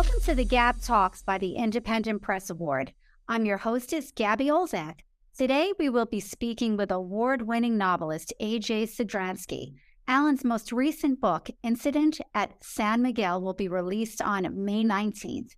Welcome to the Gab Talks by the Independent Press Award. I'm your hostess, Gabby Olzak. Today, we will be speaking with award winning novelist A.J. Sidransky. Alan's most recent book, Incident at San Miguel, will be released on May 19th.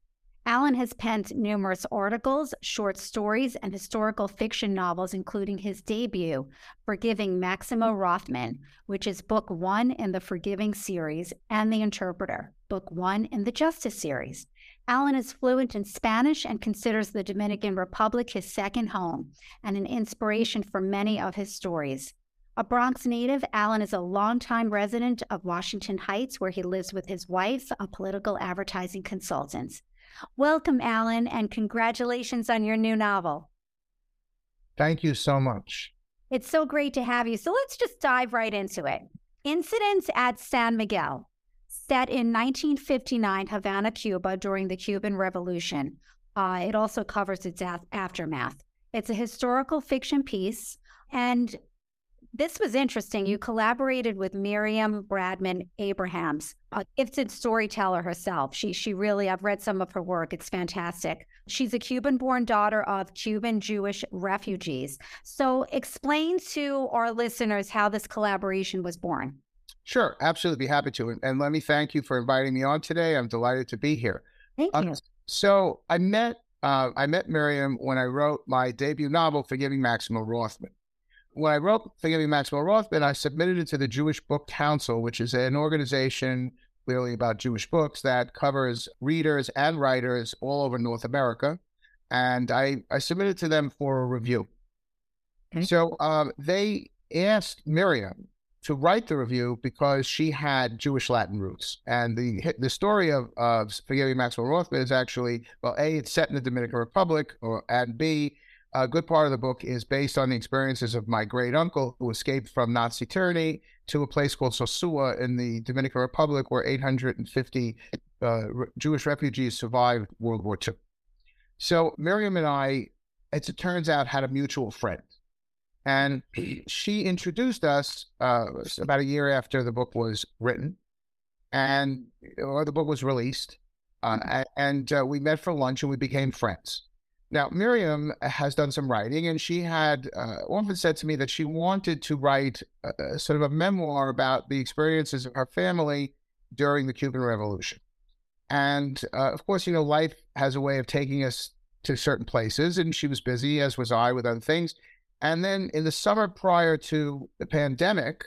Alan has penned numerous articles, short stories, and historical fiction novels, including his debut, Forgiving Maximo Rothman, which is book one in the Forgiving series, and The Interpreter, book one in the Justice series. Alan is fluent in Spanish and considers the Dominican Republic his second home and an inspiration for many of his stories. A Bronx native, Alan is a longtime resident of Washington Heights, where he lives with his wife, a political advertising consultant. Welcome, Alan, and congratulations on your new novel. Thank you so much. It's so great to have you. So let's just dive right into it. Incidents at San Miguel, set in 1959 Havana, Cuba during the Cuban Revolution. Uh, it also covers its aftermath. It's a historical fiction piece, and this was interesting. You collaborated with Miriam Bradman Abrahams, a gifted storyteller herself. She she really I've read some of her work. It's fantastic. She's a Cuban-born daughter of Cuban Jewish refugees. So explain to our listeners how this collaboration was born. Sure, absolutely be happy to. And, and let me thank you for inviting me on today. I'm delighted to be here. Thank you. so I met uh, I met Miriam when I wrote my debut novel, Forgiving Maximo Rothman when I wrote Forgiving Maximo Rothman, I submitted it to the Jewish Book Council, which is an organization clearly about Jewish books that covers readers and writers all over North America. And I, I submitted to them for a review. Okay. So um, they asked Miriam to write the review because she had Jewish Latin roots. And the the story of, of Forgiving Maximo Rothman is actually, well, A, it's set in the Dominican Republic, or and B, a good part of the book is based on the experiences of my great uncle who escaped from Nazi tyranny to a place called Sosua in the Dominican Republic, where 850 uh, Jewish refugees survived World War II. So Miriam and I, it turns out, had a mutual friend. And she introduced us uh, about a year after the book was written and or the book was released. Uh, and uh, we met for lunch and we became friends. Now, Miriam has done some writing, and she had uh, often said to me that she wanted to write a, a sort of a memoir about the experiences of her family during the Cuban Revolution. And uh, of course, you know, life has a way of taking us to certain places, and she was busy, as was I, with other things. And then in the summer prior to the pandemic,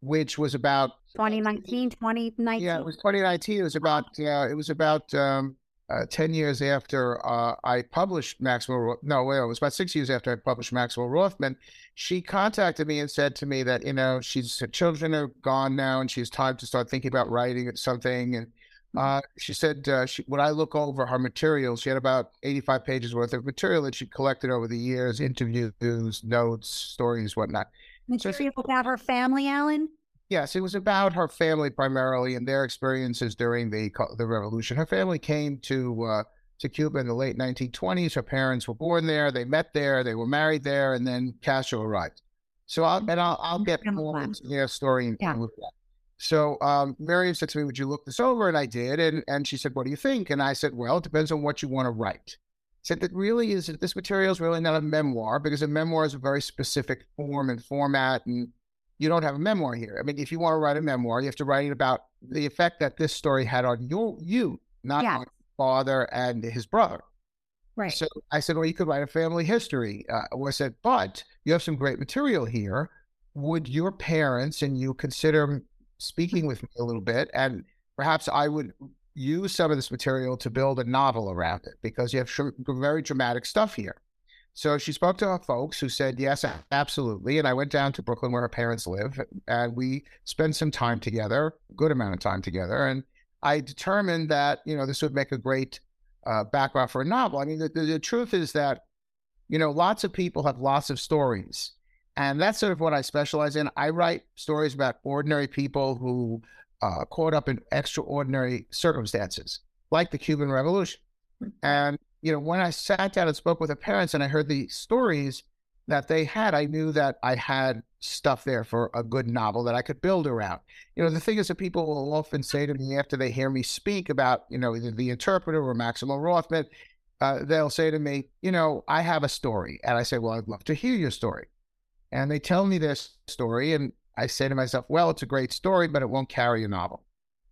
which was about 2019, 2019. Yeah, it was 2019. It was about, yeah, it was about um, uh, 10 years after uh, I published Maxwell, no, wait, it was about six years after I published Maximo Rothman, she contacted me and said to me that, you know, she's, her children are gone now and she's time to start thinking about writing something. And. Uh, she said, uh, she, when I look over her material, she had about 85 pages worth of material that she collected over the years, interviews, notes, stories, whatnot. Material so, about her family, Alan? Yes, it was about her family primarily and their experiences during the the revolution. Her family came to uh, to Cuba in the late 1920s. Her parents were born there. They met there. They were married there, and then Castro arrived. So I'll and I'll, I'll get more into their story. Yeah. So um, Miriam said to me, "Would you look this over?" And I did. And and she said, "What do you think?" And I said, "Well, it depends on what you want to write." said that really is this material is really not a memoir because a memoir is a very specific form and format and you don't have a memoir here. I mean, if you want to write a memoir, you have to write it about the effect that this story had on your you, not yeah. on father and his brother. Right. So I said, well, you could write a family history. Uh, I said, but you have some great material here. Would your parents and you consider speaking with me a little bit, and perhaps I would use some of this material to build a novel around it because you have very dramatic stuff here. So she spoke to her folks who said, yes, absolutely. And I went down to Brooklyn where her parents live and we spent some time together, good amount of time together. And I determined that, you know, this would make a great uh, background for a novel. I mean, the, the, the truth is that, you know, lots of people have lots of stories. And that's sort of what I specialize in. I write stories about ordinary people who uh, caught up in extraordinary circumstances, like the Cuban Revolution. Hmm. And you know, when I sat down and spoke with the parents and I heard the stories that they had, I knew that I had stuff there for a good novel that I could build around. You know, the thing is that people will often say to me after they hear me speak about, you know, either the interpreter or Maximo Rothman, uh, they'll say to me, you know, I have a story. And I say, well, I'd love to hear your story. And they tell me their story. And I say to myself, well, it's a great story, but it won't carry a novel.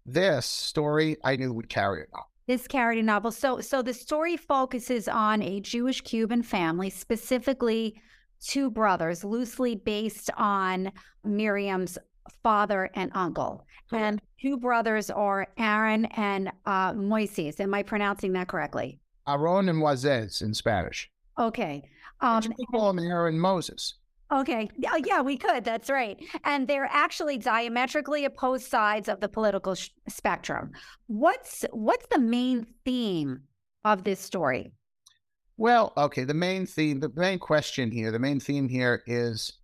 This story I knew would carry a novel. This carried a novel. So, so the story focuses on a Jewish Cuban family, specifically two brothers, loosely based on Miriam's father and uncle. And two brothers are Aaron and uh, Moises. Am I pronouncing that correctly? Aaron and Moises in Spanish. Okay. Um, call him Aaron Moses. Okay. Yeah, we could. That's right. And they're actually diametrically opposed sides of the political sh- spectrum. What's what's the main theme of this story? Well, okay, the main theme, the main question here, the main theme here is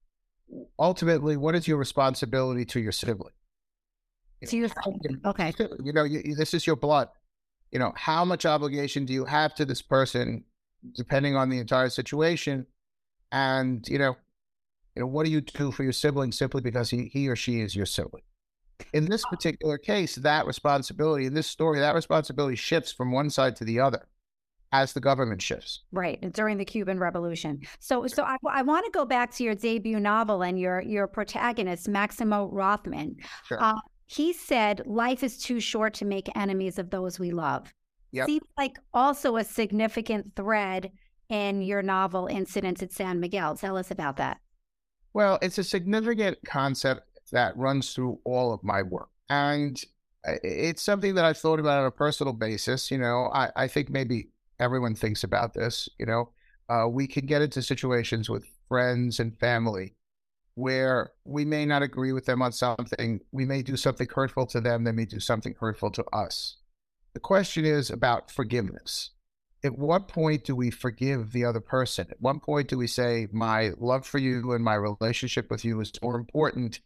ultimately what is your responsibility to your sibling? to your sibling. Okay. You know, you, this is your blood. You know, how much obligation do you have to this person depending on the entire situation? And, you know, you know, what do you do for your sibling simply because he, he or she is your sibling? In this particular case, that responsibility, in this story, that responsibility shifts from one side to the other as the government shifts. Right during the Cuban Revolution. So, so I, I want to go back to your debut novel and your your protagonist Maximo Rothman. Sure. Uh, he said, "Life is too short to make enemies of those we love." Yep. Seems like also a significant thread in your novel Incidents at San Miguel. Tell us about that. Well, it's a significant concept that runs through all of my work. And it's something that I've thought about on a personal basis. You know, I, I think maybe everyone thinks about this. You know, uh, we can get into situations with friends and family where we may not agree with them on something. We may do something hurtful to them. They may do something hurtful to us. The question is about forgiveness at what point do we forgive the other person? At what point do we say, my love for you and my relationship with you is more important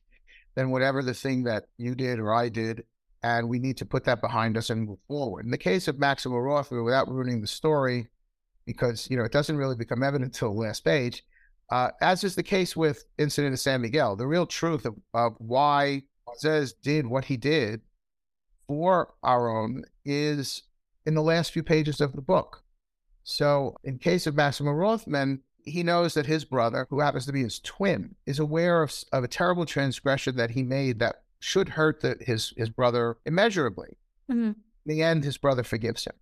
than whatever the thing that you did or I did? And we need to put that behind us and move forward. In the case of Maximo Rothman, without ruining the story, because you know it doesn't really become evident until the last page, uh, as is the case with Incident of San Miguel, the real truth of, of why Moises did what he did for Aaron is in the last few pages of the book. So, in case of Maximo Rothman, he knows that his brother, who happens to be his twin, is aware of, of a terrible transgression that he made that should hurt the, his his brother immeasurably. Mm-hmm. In the end, his brother forgives him.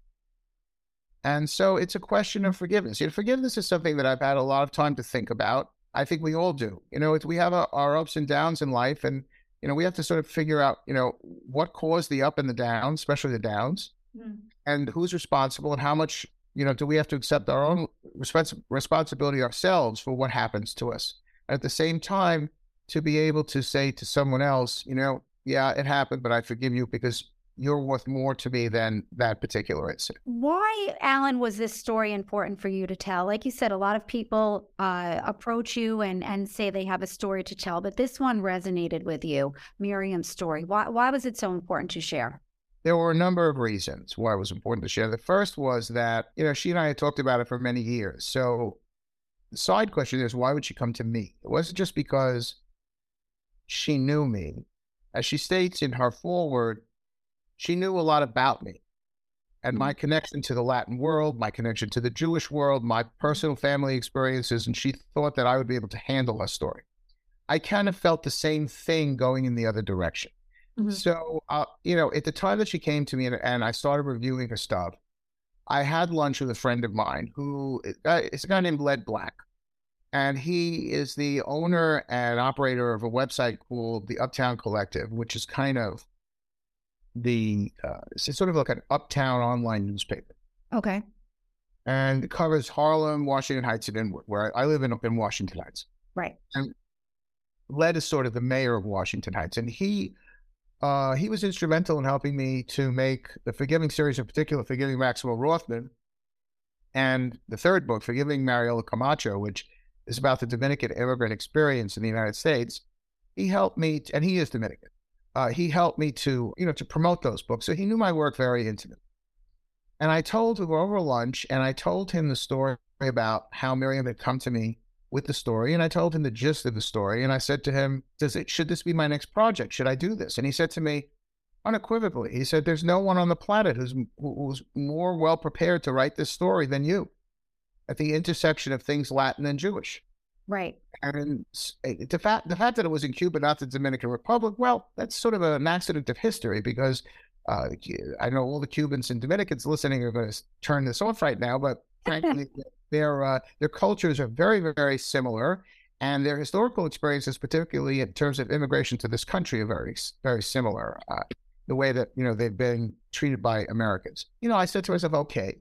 And so it's a question of forgiveness. You know, forgiveness is something that I've had a lot of time to think about. I think we all do. You know, we have a, our ups and downs in life, and you know, we have to sort of figure out, you know, what caused the up and the down, especially the downs, mm-hmm. and who's responsible and how much you know, do we have to accept our own respons- responsibility ourselves for what happens to us? At the same time, to be able to say to someone else, you know, yeah, it happened, but I forgive you because you're worth more to me than that particular incident. Why, Alan, was this story important for you to tell? Like you said, a lot of people uh, approach you and, and say they have a story to tell, but this one resonated with you, Miriam's story. Why, why was it so important to share? There were a number of reasons why it was important to share. The first was that, you know, she and I had talked about it for many years. So the side question is, why would she come to me? It wasn't just because she knew me. As she states in her foreword, she knew a lot about me and my mm-hmm. connection to the Latin world, my connection to the Jewish world, my personal family experiences, and she thought that I would be able to handle her story. I kind of felt the same thing going in the other direction. Mm-hmm. So, uh, you know, at the time that she came to me and, and, I started reviewing her stuff, I had lunch with a friend of mine who uh, is a guy named Led Black. And he is the owner and operator of a website called the Uptown Collective, which is kind of the, uh, it's sort of like an uptown online newspaper. Okay. And it covers Harlem, Washington Heights, and Inwood, where I, I live in, in Washington Heights. Right. And Led is sort of the mayor of Washington Heights. And he, uh, he was instrumental in helping me to make the Forgiving series, in particular, Forgiving Maximo Rothman, and the third book, Forgiving Mariela Camacho, which is about the Dominican immigrant experience in the United States. He helped me, and he is Dominican. Uh, he helped me to, you know, to promote those books. So he knew my work very intimately. And I told him over lunch, and I told him the story about how Miriam had come to me with the story and I told him the gist of the story. And I said to him, Does it should this be my next project? Should I do this? And he said to me, unequivocally, he said, There's no one on the planet who's who's more well prepared to write this story than you at the intersection of things Latin and Jewish. Right. And the fact the fact that it was in Cuba, not the Dominican Republic, well, that's sort of an accident of history because uh, I know all the Cubans and Dominicans listening are going to turn this off right now, but frankly, their uh, their cultures are very very similar, and their historical experiences, particularly in terms of immigration to this country, are very very similar. Uh, the way that you know they've been treated by Americans. You know, I said to myself, okay,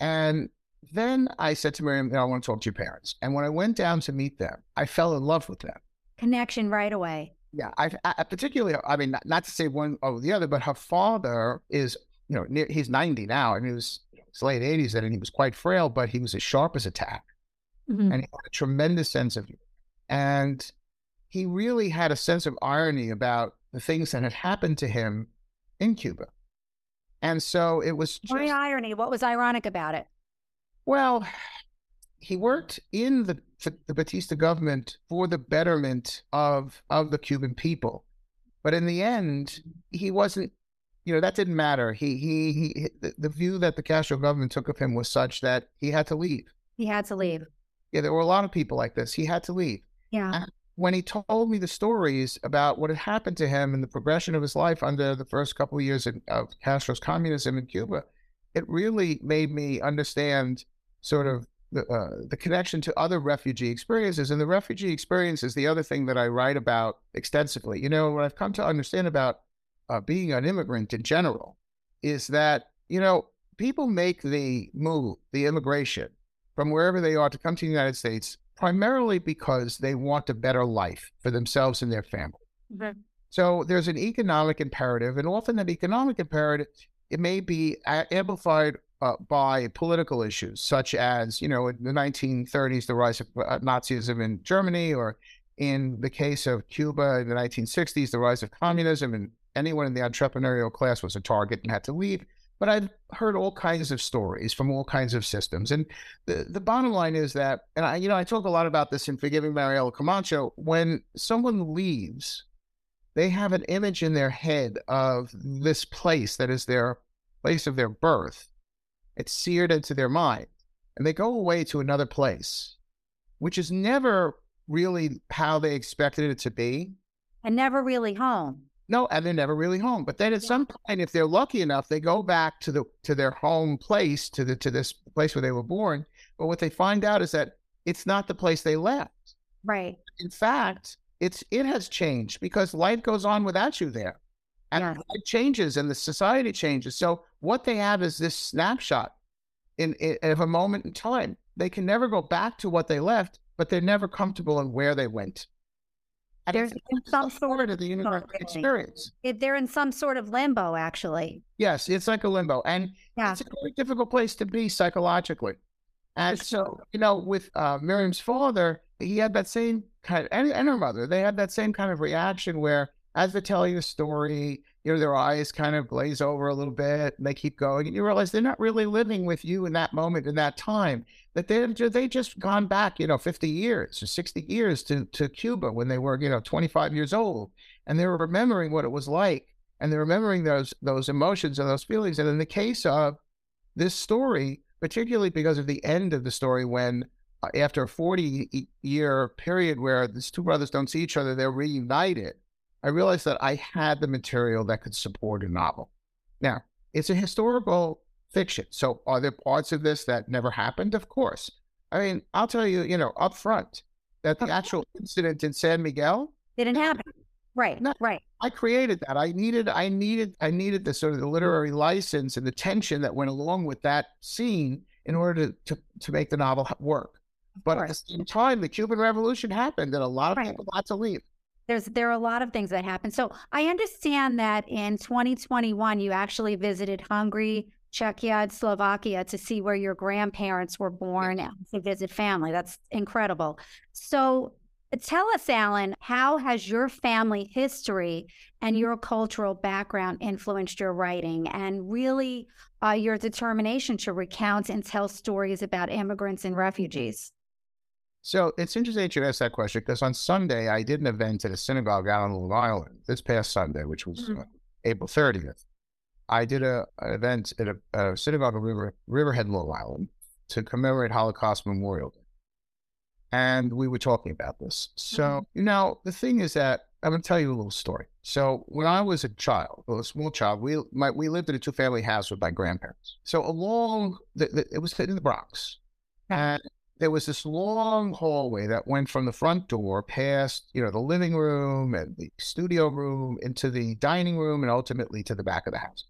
and then I said to Miriam, I want to talk to your parents. And when I went down to meet them, I fell in love with them. Connection right away. Yeah, I, I particularly, I mean, not, not, to say one over the other, but her father is, you know, near, he's 90 now. I mean, he was his late 80s and he was quite frail, but he was as sharp as a tack. Mm-hmm. And he had a tremendous sense of humor. And he really had a sense of irony about the things that had happened to him in Cuba. And so it was just, Why irony? What was ironic about it? Well, he worked in the the Batista government for the betterment of of the Cuban people, but in the end, he wasn't. You know that didn't matter. He he he. The, the view that the Castro government took of him was such that he had to leave. He had to leave. Yeah, there were a lot of people like this. He had to leave. Yeah. And when he told me the stories about what had happened to him and the progression of his life under the first couple of years of, of Castro's communism in Cuba, it really made me understand sort of the, uh, the connection to other refugee experiences. And the refugee experience is the other thing that I write about extensively. You know, what I've come to understand about uh, being an immigrant in general is that, you know, people make the move, the immigration from wherever they are to come to the United States primarily because they want a better life for themselves and their family. Mm-hmm. So there's an economic imperative, and often that economic imperative it may be amplified uh, by political issues, such as, you know, in the 1930s, the rise of uh, Nazism in Germany, or in the case of Cuba in the 1960s, the rise of communism, and anyone in the entrepreneurial class was a target and had to leave. But I've heard all kinds of stories from all kinds of systems. And the, the bottom line is that, and I, you know, I talk a lot about this in Forgiving Mariela Camacho, when someone leaves, they have an image in their head of this place that is their place of their birth it's seared into their mind. And they go away to another place, which is never really how they expected it to be. And never really home. No, and they're never really home. But then at yeah. some point, if they're lucky enough, they go back to the to their home place, to the to this place where they were born. But what they find out is that it's not the place they left. Right. In fact, it's it has changed because life goes on without you there and yeah. it changes and the society changes. So what they have is this snapshot in, in of a moment in time. They can never go back to what they left, but they're never comfortable in where they went. And There's some sort of the universal experience. If they're in some sort of limbo, actually. Yes, it's like a limbo, and yeah. it's a very difficult place to be psychologically. And so, you know, with uh, Miriam's father, he had that same kind of, and, and her mother, they had that same kind of reaction where as they're telling the story, you know, their eyes kind of glaze over a little bit and they keep going. And you realize they're not really living with you in that moment, in that time, that they they just gone back, you know, 50 years or 60 years to, to Cuba when they were, you know, 25 years old. And they were remembering what it was like. And they're remembering those those emotions and those feelings. And in the case of this story, particularly because of the end of the story when uh, after a 40 year period where these two brothers don't see each other, they're reunited I realized that I had the material that could support a novel. Now, it's a historical fiction. So are there parts of this that never happened? Of course. I mean, I'll tell you, you know, up front that the actual incident in San Miguel didn't happen. Right. No, right. I created that. I needed, I needed, I needed the sort of the literary license and the tension that went along with that scene in order to to, to make the novel work. But at the same time, the Cuban Revolution happened, and a lot of right. people had to leave. There's there are a lot of things that happen. So I understand that in 2021 you actually visited Hungary, Czechia, and Slovakia to see where your grandparents were born and to visit family. That's incredible. So tell us, Alan, how has your family history and your cultural background influenced your writing and really uh, your determination to recount and tell stories about immigrants and refugees? So it's interesting that you asked that question because on Sunday I did an event at a synagogue out on Long Island this past Sunday, which was mm-hmm. uh, April 30th. I did a, an event at a, a synagogue in River, Riverhead, Long Island to commemorate Holocaust Memorial Day. And we were talking about this. So, mm-hmm. you know, the thing is that I'm going to tell you a little story. So when I was a child, well, a small child, we my, we lived in a two family house with my grandparents. So along, the, the, it was in the Bronx, and there was this long hallway that went from the front door past, you know, the living room and the studio room into the dining room and ultimately to the back of the house.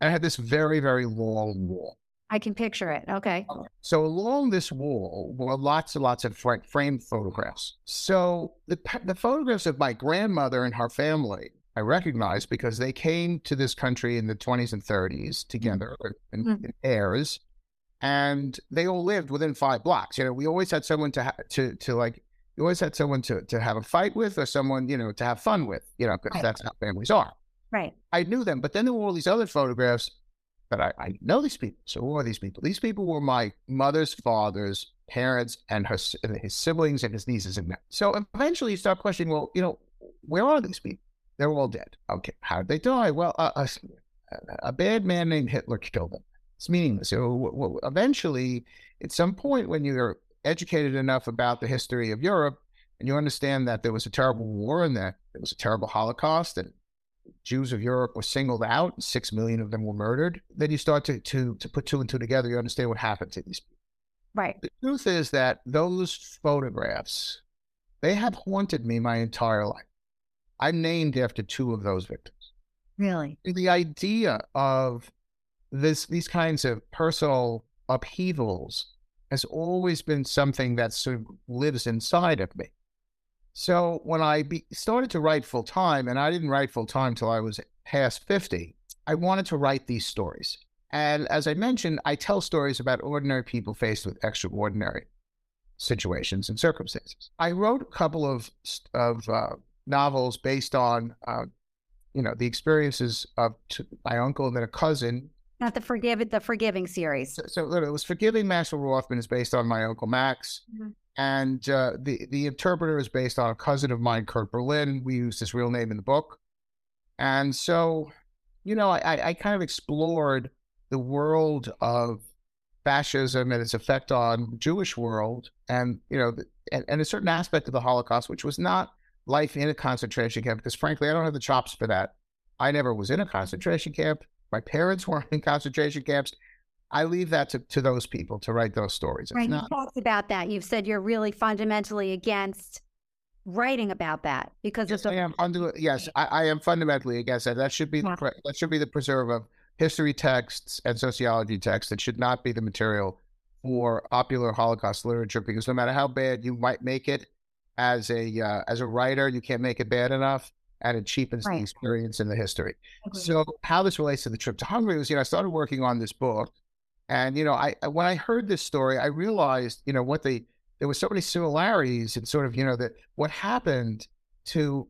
And it had this very, very long wall. I can picture it. Okay. So along this wall were lots and lots of framed photographs. So the the photographs of my grandmother and her family I recognize because they came to this country in the 20s and 30s together mm-hmm. in, in pairs and they all lived within five blocks. You know, we always had someone to ha- to to like. You always had someone to to have a fight with, or someone you know to have fun with. You know, because right. that's how families are. Right. I knew them, but then there were all these other photographs that I, I know these people. So who are these people? These people were my mother's father's parents and her his siblings and his nieces and nephews. So eventually you start questioning, well, you know, where are these people? They're all dead. Okay, how did they die? Well, uh, a, a bad man named Hitler killed them. It's meaningless. So eventually, at some point, when you're educated enough about the history of Europe and you understand that there was a terrible war and that there was a terrible Holocaust and Jews of Europe were singled out, and six million of them were murdered, then you start to, to, to put two and two together. You understand what happened to these people. Right. The truth is that those photographs, they have haunted me my entire life. I'm named after two of those victims. Really? The idea of this these kinds of personal upheavals has always been something that sort of lives inside of me. So when I be, started to write full time, and I didn't write full time till I was past 50, I wanted to write these stories. And as I mentioned, I tell stories about ordinary people faced with extraordinary situations and circumstances. I wrote a couple of of uh, novels based on, uh, you know, the experiences of my uncle and then a cousin not the forgive the forgiving series. So, so it was forgiving Maximo Rothman is based on my uncle Max, mm-hmm. and uh, the the interpreter is based on a cousin of mine, Kurt Berlin. We use his real name in the book, and so you know, I, I kind of explored the world of fascism and its effect on Jewish world, and you know, and, and a certain aspect of the Holocaust, which was not life in a concentration camp, because frankly, I don't have the chops for that. I never was in a concentration camp. My parents weren't in concentration camps. I leave that to, to those people to write those stories. It's right. Not... You talked about that. You've said you're really fundamentally against writing about that because yes, of the... I am under, yes, I, I, am fundamentally against that. That should be yeah. the, that should be the preserve of history texts and sociology texts. It should not be the material for popular Holocaust literature because no matter how bad you might make it as a uh, as a writer, you can't make it bad enough and it cheapens right. the experience and the history. Okay. So how this relates to the trip to Hungary was, you know, I started working on this book, and you know, I when I heard this story, I realized, you know, what the there were so many similarities and sort of, you know, that what happened to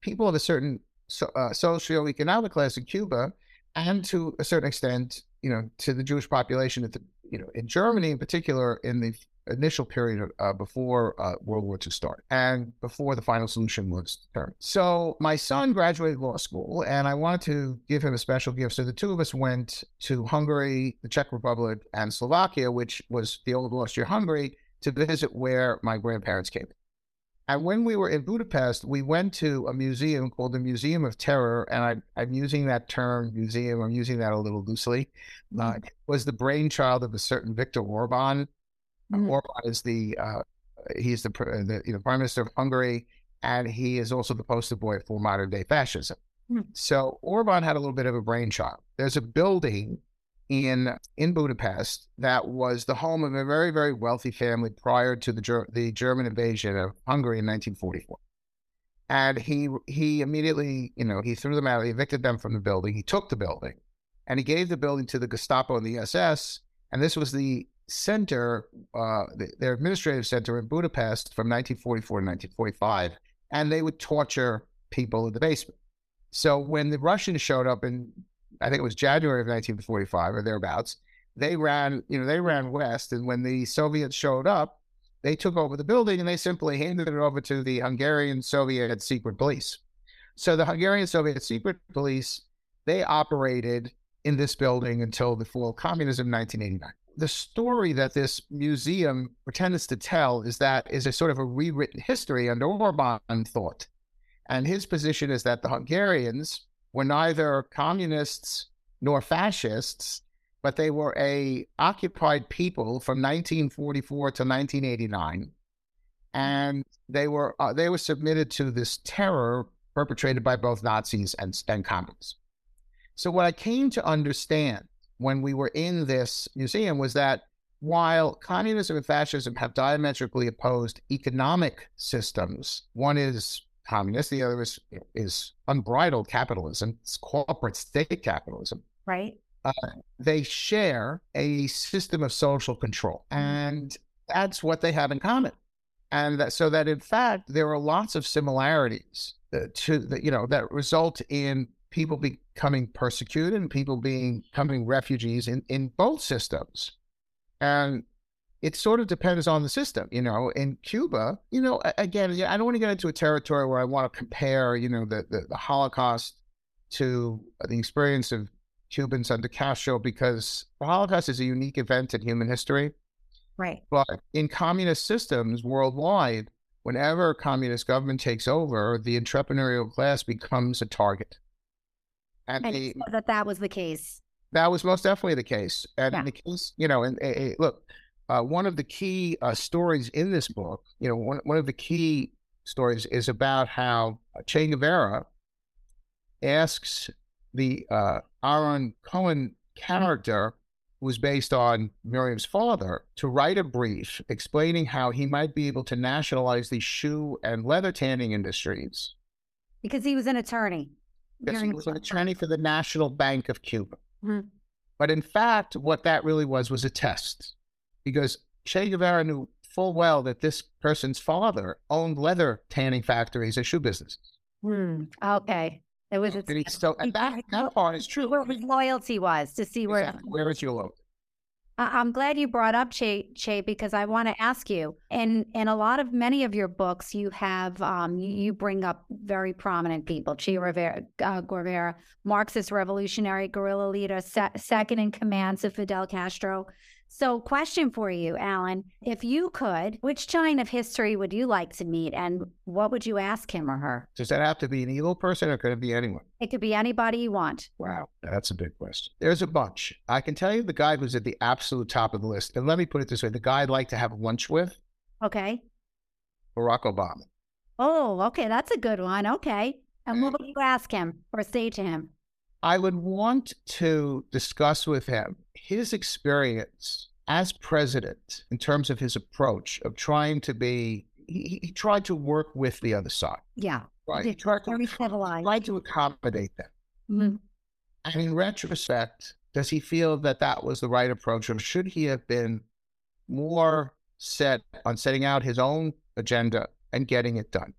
people of a certain so, uh, socioeconomic class in Cuba, and to a certain extent, you know, to the Jewish population at the, you know, in Germany in particular in the initial period uh, before uh, World War II started and before the final solution was determined. So my son graduated law school and I wanted to give him a special gift. So the two of us went to Hungary, the Czech Republic, and Slovakia, which was the old Austria-Hungary, to visit where my grandparents came. And when we were in Budapest, we went to a museum called the Museum of Terror. And I, am using that term, museum, I'm using that a little loosely. Uh, it was the brainchild of a certain Viktor Orban, Mm-hmm. Orban is the uh, he's the, the you know prime minister of Hungary, and he is also the poster boy for modern day fascism. Mm-hmm. So Orban had a little bit of a brainchild. There's a building in in Budapest that was the home of a very very wealthy family prior to the the German invasion of Hungary in 1944. And he he immediately you know he threw them out. He evicted them from the building. He took the building, and he gave the building to the Gestapo and the SS. And this was the center, uh, their administrative center in Budapest from 1944 to 1945, and they would torture people in the basement. So when the Russians showed up in, I think it was January of 1945 or thereabouts, they ran, you know, they ran west, and when the Soviets showed up, they took over the building and they simply handed it over to the Hungarian Soviet secret police. So the Hungarian Soviet secret police, they operated in this building until the fall of communism in 1989. The story that this museum pretends to tell is that is a sort of a rewritten history under Orban thought. And his position is that the Hungarians were neither communists nor fascists, but they were a occupied people from 1944 to 1989, and they were uh, they were submitted to this terror perpetrated by both Nazis and, and communists. So what I came to understand when we were in this museum was that while communism and fascism have diametrically opposed economic systems, one is communist, the other is is unbridled capitalism, it's corporate state capitalism. Right uh, they share a system of social control, mm-hmm. and that's what they have in common. And that, so that in fact there are lots of similarities uh, to the, you know that result in people becoming persecuted and people being becoming refugees in in both systems, and it sort of depends on the system. You know, in Cuba, you know, again, I don't want to get into a territory where I want to compare, you know, the, the, the Holocaust to the experience of Cubans under Castro because the Holocaust is a unique event in human history. Right. But in communist systems worldwide, whenever a communist government takes over, the entrepreneurial class becomes a target. And, and that that was the case. That was most definitely the case. And yeah. the case, you know, and, and look, uh, one of the key uh, stories in this book, you know, one, one of the key stories is about how Che Guevara asks the uh, Aaron Cohan character was based on Miriam's father to write a brief explaining how he might be able to nationalize the shoe and leather tanning industries. Because he was an attorney. Because he was an attorney for the National Bank of Cuba. Mm-hmm. But in fact, what that really was was a test. Because Che Guevara knew full well that this person's father owned leather tanning factories and shoe businesses. Hmm. Okay. It was he still and that that part is true. Where his loyalty was to see where exactly. where is your loyalty. I'm glad you brought up Che, che because I want to ask you. In in a lot of many of your books, you have um, you, you bring up very prominent people: Che Rivera, uh, Guevara, Marxist revolutionary guerrilla leader, se- second in command to Fidel Castro. So, question for you, Alan. If you could, which giant of history would you like to meet and what would you ask him or her? Does that have to be an evil person or could it be anyone? It could be anybody you want. Wow, that's a big question. There's a bunch. I can tell you the guy who's at the absolute top of the list. And let me put it this way the guy I'd like to have lunch with. Okay. Barack Obama. Oh, okay. That's a good one. Okay. And what would you ask him or say to him? I would want to discuss with him his experience as president in terms of his approach of trying to be, he, he tried to work with the other side. Yeah. Right. He tried to, tried to accommodate them. Mm-hmm. And in retrospect, does he feel that that was the right approach, or should he have been more set on setting out his own agenda and getting it done,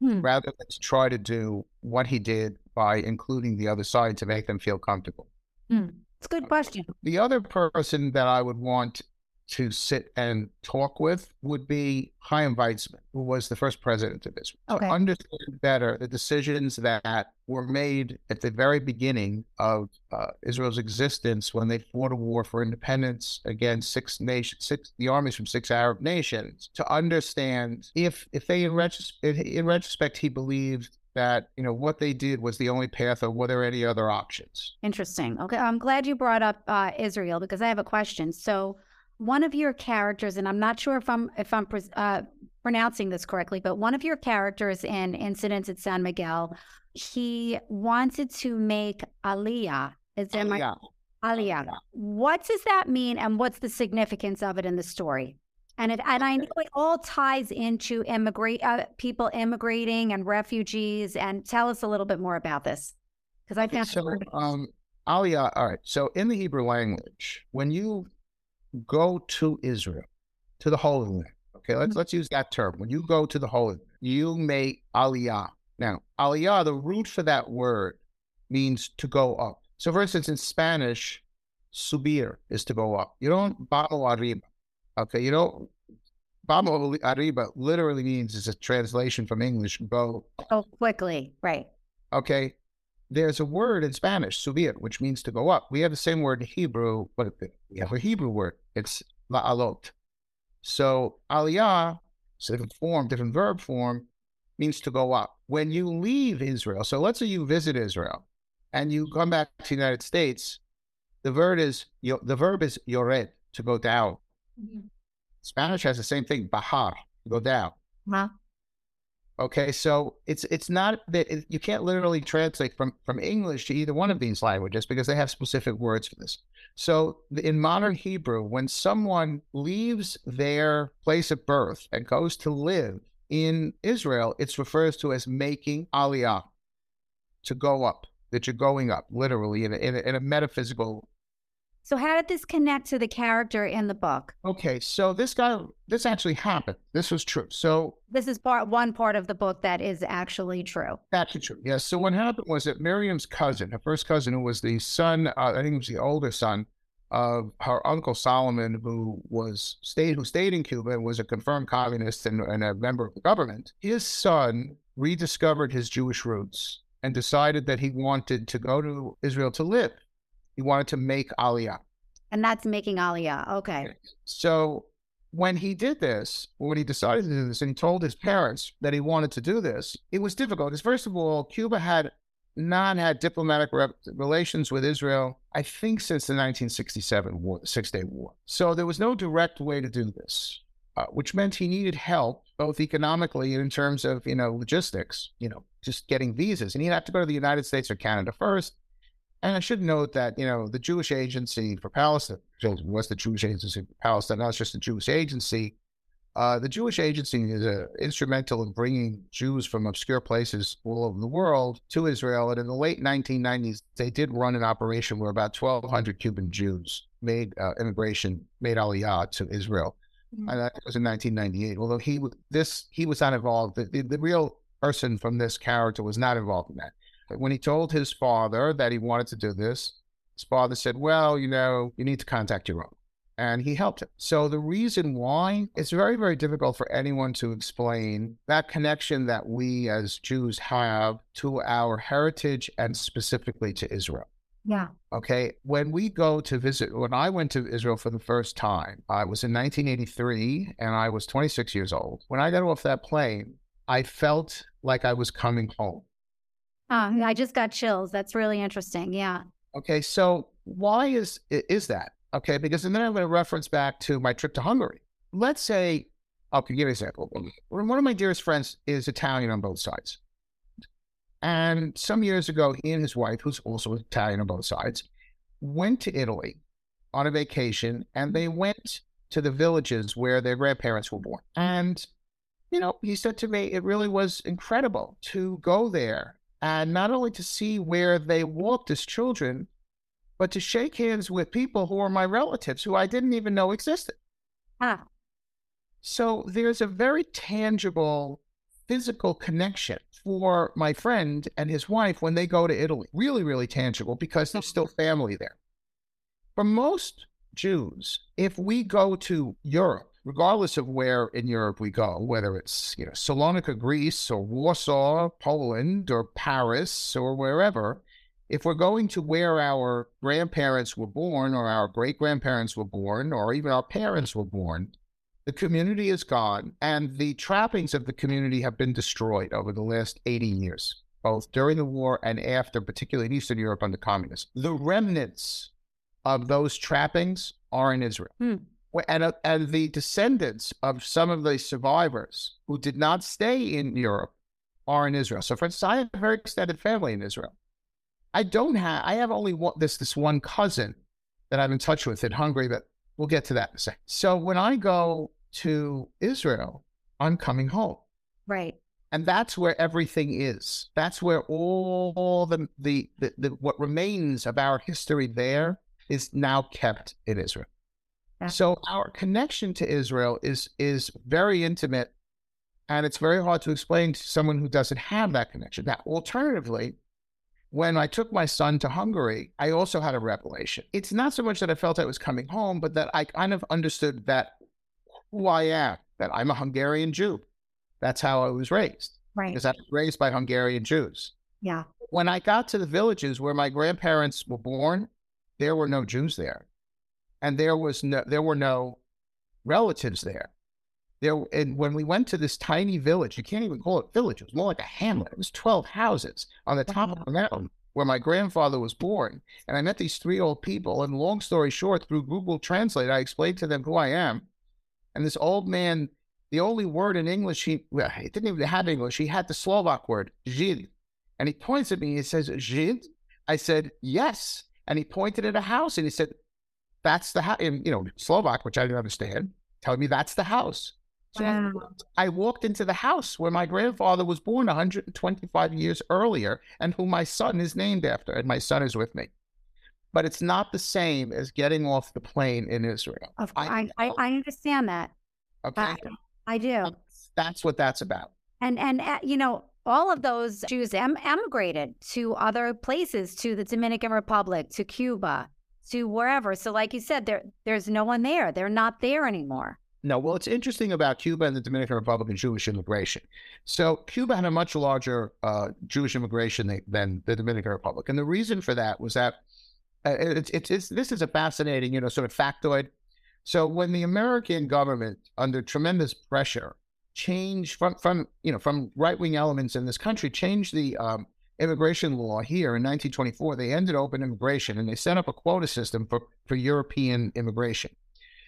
hmm. rather than to try to do what he did by including the other side to make them feel comfortable? Hmm. It's a good question. The other person that I would want to sit and talk with would be Chaim Weizmann, who was the first president of Israel. Okay. To understand better the decisions that were made at the very beginning of uh, Israel's existence when they fought a war for independence against six nations, six the armies from six Arab nations. To understand if if they in, retros- in retrospect he believed that you know what they did was the only path or were there any other options interesting okay i'm glad you brought up uh, israel because i have a question so one of your characters, and I'm not sure if I'm if I'm uh, pronouncing this correctly, but one of your characters in Incidents at San Miguel, he wanted to make Aliyah. Is there my Aliyah? What does that mean, and what's the significance of it in the story? And it, and I know it all ties into immigrate uh, people immigrating and refugees. And tell us a little bit more about this, because I found so. Um, Aliyah. All right. So in the Hebrew language, when you go to Israel, to the Holy Land. Okay, let's mm-hmm. let's use that term. When you go to the Holy Land, you make aliyah. Now, aliyah, the root for that word means to go up. So, for instance, in Spanish, subir is to go up. You don't bajo arriba. Okay, you don't Vamos arriba literally means it's a translation from English, go. Oh, quickly. Right. Okay. There's a word in Spanish, subir, which means to go up. We have the same word in Hebrew, but we have a Hebrew word. It's la'alot. So aliyah, different form, different verb form, means to go up. When you leave Israel, so let's say you visit Israel and you come back to the United States, the verb is the verb is yored, to go down. Mm-hmm. Spanish has the same thing, bajar, go down. Huh? Okay, so it's it's not that it, you can't literally translate from from English to either one of these languages because they have specific words for this. So in modern Hebrew, when someone leaves their place of birth and goes to live in Israel, it's refers to as making aliyah, to go up, that you're going up, literally in a, in a, in a metaphysical so how did this connect to the character in the book? Okay, so this guy, this actually happened. This was true. So this is part one part of the book that is actually true. Actually true. Yes. So what happened was that Miriam's cousin, her first cousin, who was the son, uh, I think it was the older son of her uncle Solomon, who was stayed who stayed in Cuba and was a confirmed communist and, and a member of the government. His son rediscovered his Jewish roots and decided that he wanted to go to Israel to live. He wanted to make Aliyah. And that's making Aliyah. Okay. So when he did this, when he decided to do this, and he told his parents that he wanted to do this, it was difficult. Because first of all, Cuba had not had diplomatic relations with Israel, I think, since the 1967 war, the Six Day War. So there was no direct way to do this, uh, which meant he needed help both economically and in terms of you know logistics, you know, just getting visas, and he'd have to go to the United States or Canada first. And I should note that, you know, the Jewish Agency for Palestine was the Jewish Agency for Palestine, not just the Jewish Agency. Uh, the Jewish Agency is uh, instrumental in bringing Jews from obscure places all over the world to Israel. And in the late 1990s, they did run an operation where about 1,200 Cuban Jews made uh, immigration, made aliyah to Israel. Mm-hmm. And that was in 1998. Although he this he was not involved. The, the, the real person from this character was not involved in that. When he told his father that he wanted to do this, his father said, Well, you know, you need to contact your own. And he helped him. So the reason why it's very, very difficult for anyone to explain that connection that we as Jews have to our heritage and specifically to Israel. Yeah. Okay. When we go to visit, when I went to Israel for the first time, I was in 1983 and I was 26 years old. When I got off that plane, I felt like I was coming home. Uh, I just got chills. That's really interesting. Yeah. Okay, so why is is that? Okay, because and then I'm going to reference back to my trip to Hungary. Let's say, I'll give you an example. One of my dearest friends is Italian on both sides. And some years ago, he and his wife, who's also Italian on both sides, went to Italy on a vacation and they went to the villages where their grandparents were born. And, you know, he said to me, it really was incredible to go there and not only to see where they walked as children, but to shake hands with people who are my relatives who I didn't even know existed. Ah. So there's a very tangible physical connection for my friend and his wife when they go to Italy. Really, really tangible because there's still family there. For most Jews, if we go to Europe, regardless of where in Europe we go, whether it's you know Salonika, Greece, or Warsaw, Poland, or Paris, or wherever, if we're going to where our grandparents were born, or our great grandparents were born, or even our parents were born, the community is gone, and the trappings of the community have been destroyed over the last 80 years, both during the war and after, particularly in Eastern Europe under communists. The remnants of those trappings are in Israel. Hmm and, uh, and the descendants of some of the survivors who did not stay in Europe are in Israel. So, for instance, I have a very extended family in Israel. I don't have, I have only one, this, this one cousin that I'm in touch with in Hungary, but we'll get to that in a second. So, when I go to Israel, I'm coming home. Right. And that's where everything is. That's where all the, the, the, the what remains of our history there is now kept in Israel. So our connection to Israel is is very intimate, and it's very hard to explain to someone who doesn't have that connection. Now, alternatively, when I took my son to Hungary, I also had a revelation. It's not so much that I felt I was coming home, but that I kind of understood that who I am, that I'm a Hungarian Jew. That's how I was raised. Right. Because I was raised by Hungarian Jews. Yeah. When I got to the villages where my grandparents were born, there were no Jews there. And there was no there were no relatives there. There and when we went to this tiny village, you can't even call it village, it was more like a hamlet. It was 12 houses on the top of a mountain where my grandfather was born. And I met these three old people. And long story short, through Google Translate, I explained to them who I am. And this old man, the only word in English he, well, he didn't even have English. He had the Slovak word, Žid. And he points at me. He says, Žid? I said, yes. And he pointed at a house and he said, that's the house. In, you know, Slovak, which I didn't understand, telling me that's the house. So Wow. I walked into the house where my grandfather was born 125 years earlier and who my son is named after. And my son is with me. But it's not the same as getting off the plane in Israel. Of I I, I. Understand that. Okay. I, I do. That's what that's about. And and uh, you know, all of those Jews em- emigrated to other places, to the Dominican Republic, to Cuba, to wherever. So, like you said, there there's no one there. They're not there anymore. No, well, it's interesting about Cuba and the Dominican Republic and Jewish immigration. So Cuba had a much larger uh, Jewish immigration than, the Dominican Republic, and the reason for that was that uh, it's, it's, it's this is a fascinating, you know, sort of factoid. So when the American government, under tremendous pressure, changed from from you know from right wing elements in this country, changed the um, immigration law here in 1924, they ended open immigration and they set up a quota system for for European immigration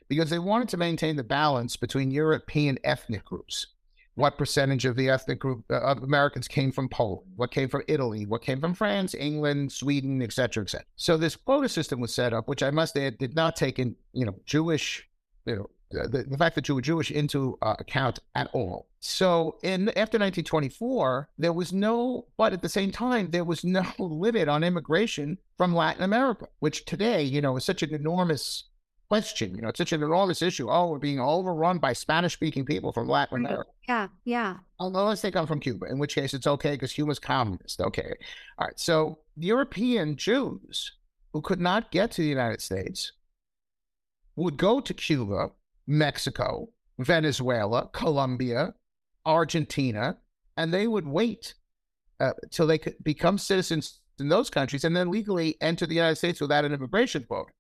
because they wanted to maintain the balance between European ethnic groups. What percentage of the ethnic group uh, of Americans came from Poland? What came from Italy? What came from France, England, Sweden, et cetera, et cetera. So this quota system was set up, which I must add did not take in, you know, Jewish, you know, the, the fact that you were Jewish into uh, account at all. So in after 1924, there was no, but at the same time, there was no limit on immigration from Latin America, which today, you know, is such an enormous question. You know, it's such an enormous issue. Oh, we're being overrun by Spanish speaking people from Latin Right. America. Yeah, yeah. Unless they come from Cuba, in which case it's okay because Cuba's communist. Okay. All right. So European Jews who could not get to the United States would go to Cuba, Mexico, Venezuela, Colombia, Argentina, and they would wait uh, till they could become citizens in those countries and then legally enter the United States without an immigration quota.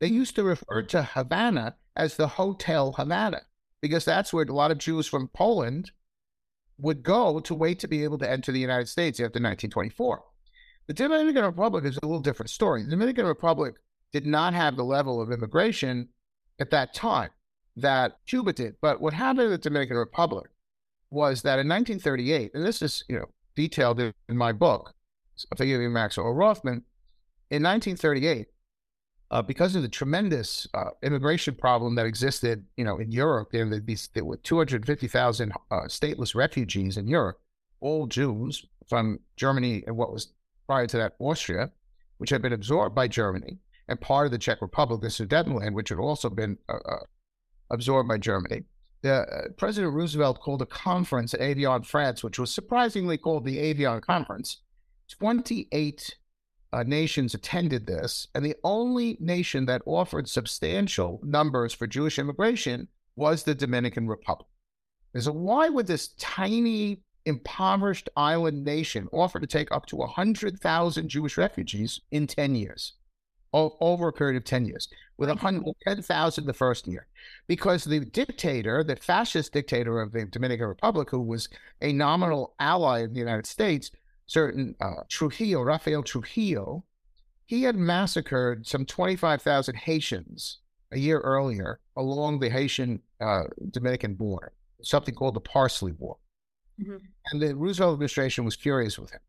They used to refer to Havana as the Hotel Havana because that's where a lot of Jews from Poland would go to wait to be able to enter the United States after 1924. The Dominican Republic is a little different story. The Dominican Republic did not have the level of immigration at that time that Cuba did. But what happened in the Dominican Republic was that in 1938, and this is you know detailed in, in my book, Forgiving Maximo Rothman, in 1938, uh, because of the tremendous uh, immigration problem that existed, you know, in Europe, there, these, there were 250,000 uh, stateless refugees in Europe, all Jews from Germany and what was prior to that Austria, which had been absorbed by Germany, and part of the Czech Republic, the Sudetenland, which had also been uh, uh, absorbed by Germany. Uh, President Roosevelt called a conference at Evian, France, which was surprisingly called the Evian Conference. 28 uh, nations attended this, and the only nation that offered substantial numbers for Jewish immigration was the Dominican Republic. And So, why would this tiny, impoverished island nation offer to take up to 100,000 Jewish refugees in 10 years? O- over a period of 10 years, with 110,000 the first year. Because the dictator, the fascist dictator of the Dominican Republic, who was a nominal ally of the United States, certain uh, Trujillo, Rafael Trujillo, he had massacred some 25,000 Haitians a year earlier along the Haitian uh, Dominican border, something called the Parsley War. Mhm. And the Roosevelt administration was furious with him.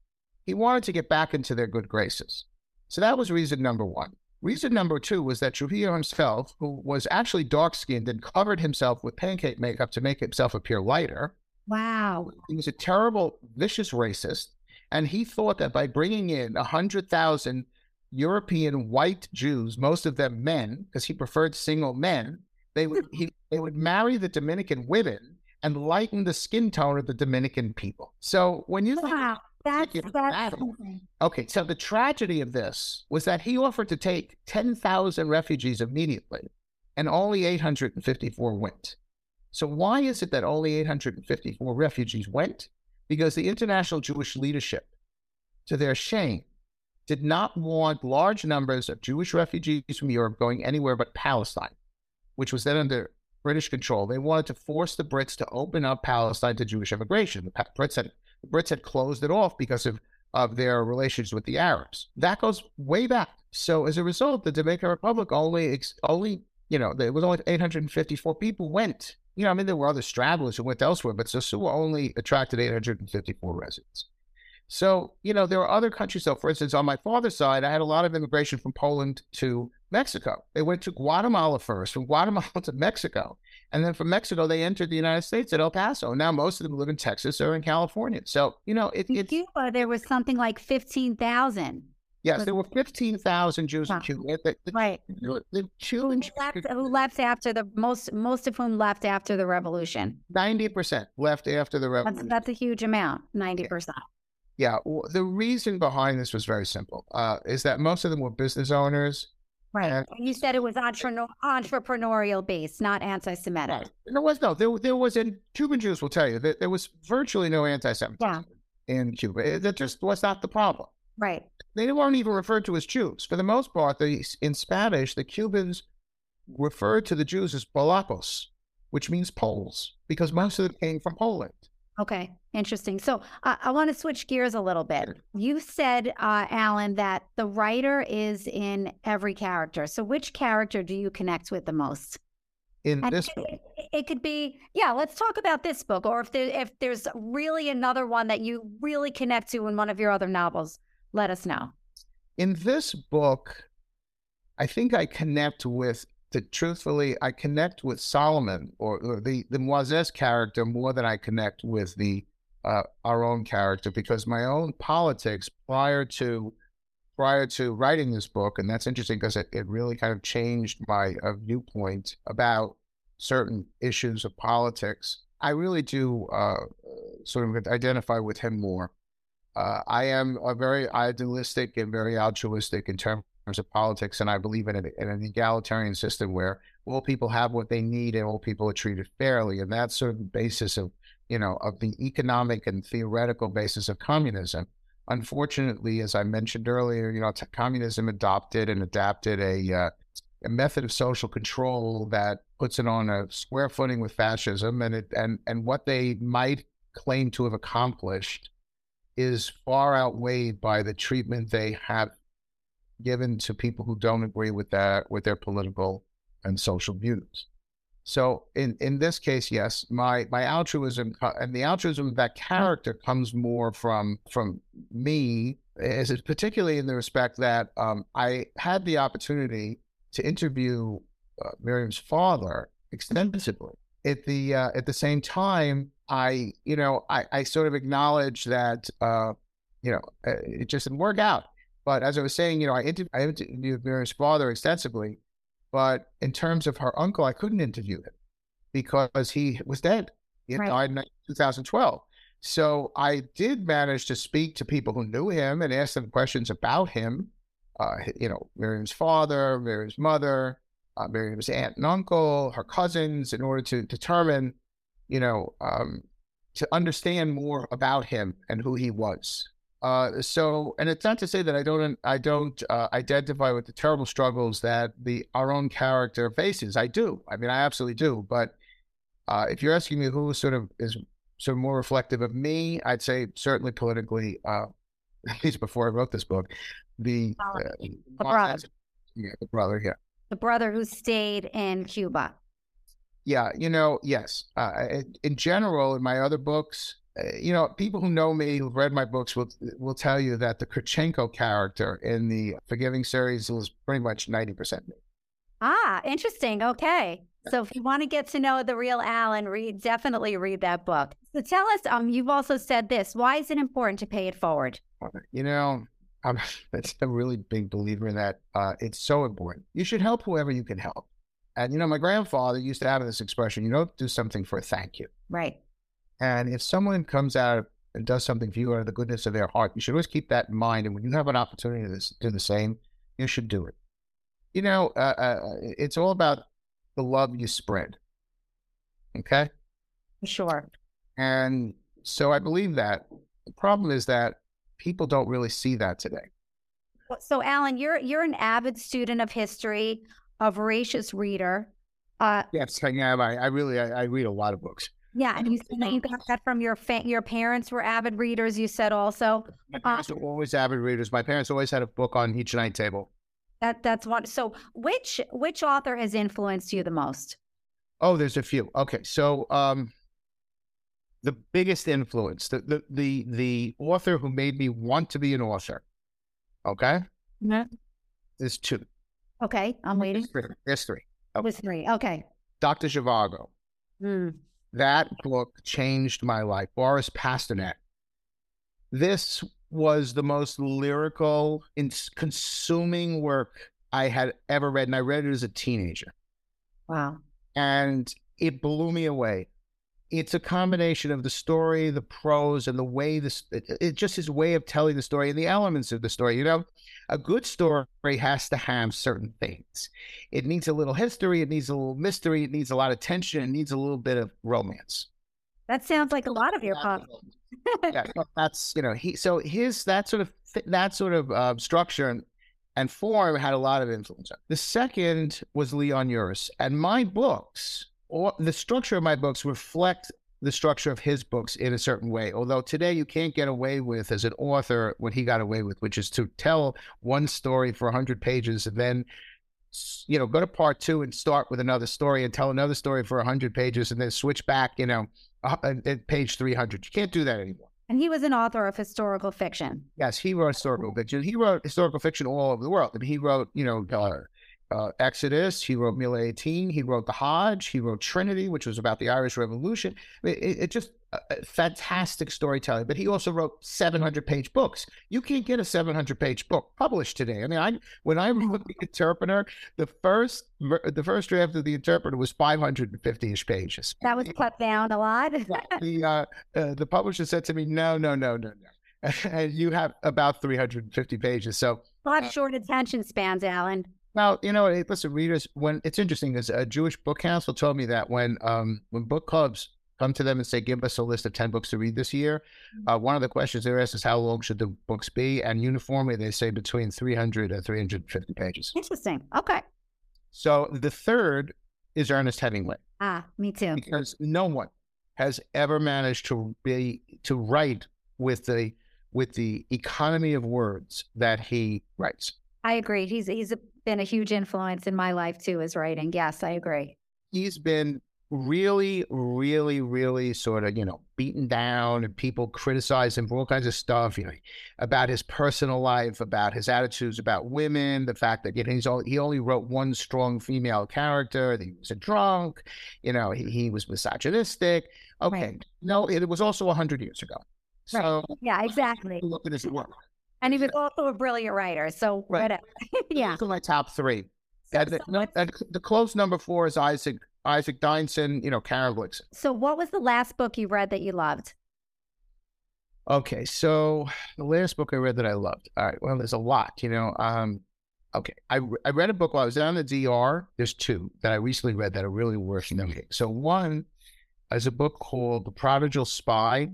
He wanted to get back into their good graces. So that was reason number one. Reason number two was that Trujillo himself, who was actually dark skinned and covered himself with pancake makeup to make himself appear lighter, Wow. he was a terrible, vicious racist. And he thought that by bringing in 100,000 European white Jews, most of them men, because he preferred single men, they would, he, they would marry the Dominican women and lighten the skin tone of the Dominican people. So when you think Wow. That's you that's battle. Okay, so the tragedy of this was that he offered to take 10,000 refugees immediately, and only 854 went. So why is it that only 854 refugees went? Because the international Jewish leadership, to their shame, did not want large numbers of Jewish refugees from Europe going anywhere but Palestine, which was then under British control. They wanted to force the Brits to open up Palestine to Jewish immigration. The Brits had the Brits had closed it off because of of their relations with the Arabs. That goes way back. So as a result, the Dominican Republic only only you know there was only 854 people went you know, I mean, there were other stragglers who went elsewhere, but Sosua only attracted 854 residents. So, you know, there are other countries, though. For instance, on my father's side, I had a lot of immigration from Poland to Mexico. They went to Guatemala first, from Guatemala to Mexico. And then from Mexico, they entered the United States at El Paso. Now most of them live in Texas or in California. So, you know, it, in. Cuba, there was something like 15,000. Yes, there were 15,000 Jews in Cuba. The, the, right. The, the who left, who left, after the most, most of whom left after the revolution. 90% left after the revolution. That's, that's a huge amount, 90%. Yeah. Well, the reason behind this was very simple uh, is that most of them were business owners. Right. You said it was entre- entrepreneurial based, not anti Semitic. Right. There was no, there, there was, and Cuban Jews will tell you that there was virtually no anti Semitism yeah. in Cuba. That just was not the problem. Right. They weren't even referred to as Jews. For the most part, the, in Spanish, the Cubans referred to the Jews as polacos, which means Poles, because most of them came from Poland. Okay, interesting. So uh, I want to switch gears a little bit. You said, uh, Alan, that the writer is in every character. So which character do you connect with the most? in and this it, it, could be yeah let's talk about this book or if there if there's really another one that you really connect to in one of your other novels let us know. In this book, I think I connect with the truthfully, I connect with Solomon or, or the the Moises character more than I connect with the uh, Aaron character because my own politics prior to prior to writing this book, and that's interesting because it, it really kind of changed my uh, viewpoint about certain issues of politics. I really do uh, sort of identify with him more. Uh, I am a very idealistic and very altruistic in terms of politics, and I believe in, in an egalitarian system where all people have what they need and all people are treated fairly, and that's sort of the basis of you know of the economic and theoretical basis of communism. Unfortunately, as I mentioned earlier, you know, communism adopted and adapted a uh, a method of social control that puts it on a square footing with fascism, and it and and what they might claim to have accomplished is far outweighed by the treatment they have given to people who don't agree with that with their political and social views. So in in this case, yes, my my altruism and the altruism of that character comes more from from me, is particularly in the respect that um, I had the opportunity to interview uh, Miriam's father extensively. At the uh, at the same time, I, you know, I, I sort of acknowledge that, uh, you know, uh, it just didn't work out. But as I was saying, you know, I interviewed, I interviewed Miriam's father extensively, but in terms of her uncle, I couldn't interview him because he was dead. He right. died in 2012. So I did manage to speak to people who knew him and ask them questions about him. Uh, you know, Miriam's father, Miriam's mother, uh, Miriam's aunt and uncle, her cousins, in order to determine you know, um, to understand more about him and who he was. Uh, so, and it's not to say that I don't I don't uh, identify with the terrible struggles that the Aaron character faces. I do. I mean, I absolutely do. But uh, if you're asking me who sort of is sort of more reflective of me, I'd say certainly politically. Uh, at least before I wrote this book, the, uh, the brother, yeah, the brother, yeah, the brother who stayed in Cuba. Yeah, you know, yes. Uh, in general, in my other books, you know, people who know me, who've read my books, will will tell you that the Kurchenko character in the Forgiving series was pretty much ninety percent me. Ah, interesting. Okay, so if you want to get to know the real Alan, read definitely read that book. So tell us, um, you've also said this. Why is it important to pay it forward? You know, I'm that's a really big believer in that. Uh, it's so important. You should help whoever you can help. And you know, my grandfather used to have this expression, you don't do something for a thank you. Right. And if someone comes out and does something for you out of the goodness of their heart, you should always keep that in mind. And when you have an opportunity to do the same, you should do it. You know, uh, uh, it's all about the love you spread. Okay. Sure. And so I believe that. The problem is that people don't really see that today. So, Alan, you're you're an avid student of history, a voracious reader. Uh, yes, I am. I, I really I, I, read a lot of books. Yeah, and you said that you got that from your fa- your parents were avid readers. You said also. My parents uh, were always avid readers. My parents always had a book on each night table. That that's one. So, which which author has influenced you the most? Oh, there's a few. Okay, so um, the biggest influence, the the the, the author who made me want to be an author. Okay. Yeah. There's two. Okay, I'm waiting. There's three. There's three. Okay. There's three. Okay. Dr. Zhivago. Mm. That book changed my life. Boris Pasternak. This was the most lyrical, consuming work I had ever read, and I read it as a teenager. Wow. And it blew me away it's a combination of the story, the prose, and the way this it, it, just his way of telling the story and the elements of the story. You know, a good story has to have certain things. It needs a little history, it needs a little mystery, it needs a lot of tension, it needs a little bit of romance. That sounds like a lot of your pop. yeah, that's you know he so his that sort of that sort of uh, structure and, and form had a lot of influence. The second was Leon Uris, and my books or the structure of my books reflect the structure of his books in a certain way. Although today you can't get away with, as an author, what he got away with, which is to tell one story for 100 pages and then, you know, go to part two and start with another story and tell another story for 100 pages and then switch back, you know, at page 300. You can't do that anymore. And he was an author of historical fiction. Yes, he wrote historical fiction. He wrote historical fiction all over the world. I mean, he wrote, you know, uh, uh, Exodus. He wrote Mila 18. He wrote The Haj. He wrote Trinity, which was about the Irish Revolution. It, it, it just fantastic storytelling. But he also wrote 700 page books. You can't get a 700 page book published today. I mean, I when I wrote the Interpreter, the first the first draft of the Interpreter was 550 ish pages. That was cut down a lot. the uh, uh, the publisher said to me, "No, no, no, no, no." and you have about 350 pages. So, a lot uh, short attention spans, Alan. Well, you know, listen, readers. When it's interesting, is a Jewish book council told me that when um when book clubs come to them and say, "Give us a list of ten books to read this year," mm-hmm. uh, one of the questions they're asked is, "How long should the books be?" And uniformly, they say between three hundred and three hundred fifty pages. Interesting. Okay. So the third is Ernest Hemingway. Ah, me too. Because no one has ever managed to be to write with the with the economy of words that he writes. I agree. He's he's been a huge influence in my life too, his writing. Yes, I agree. He's been really, really, really sort of, you know, beaten down and people criticize him for all kinds of stuff, you know, about his personal life, about his attitudes about women, the fact that you know, he's all, he only wrote one strong female character, that he was a drunk, you know, he, he was misogynistic. Okay. Right. No, it was also 100 years ago. So, right. yeah, exactly. Look at his work. And he was also a brilliant writer. So, right. yeah. Those are my top three. So, the, so the close number four is Isak Isak Dinesen, you know, Karen Blixen. So, what was the last book you read that you loved? Okay, so the last book I read that I loved. All right, well, there's a lot, you know. Um, okay, I I read a book while I was down in the DR. There's two that I recently read that are really worth noting. So one is a book called The Prodigal Spy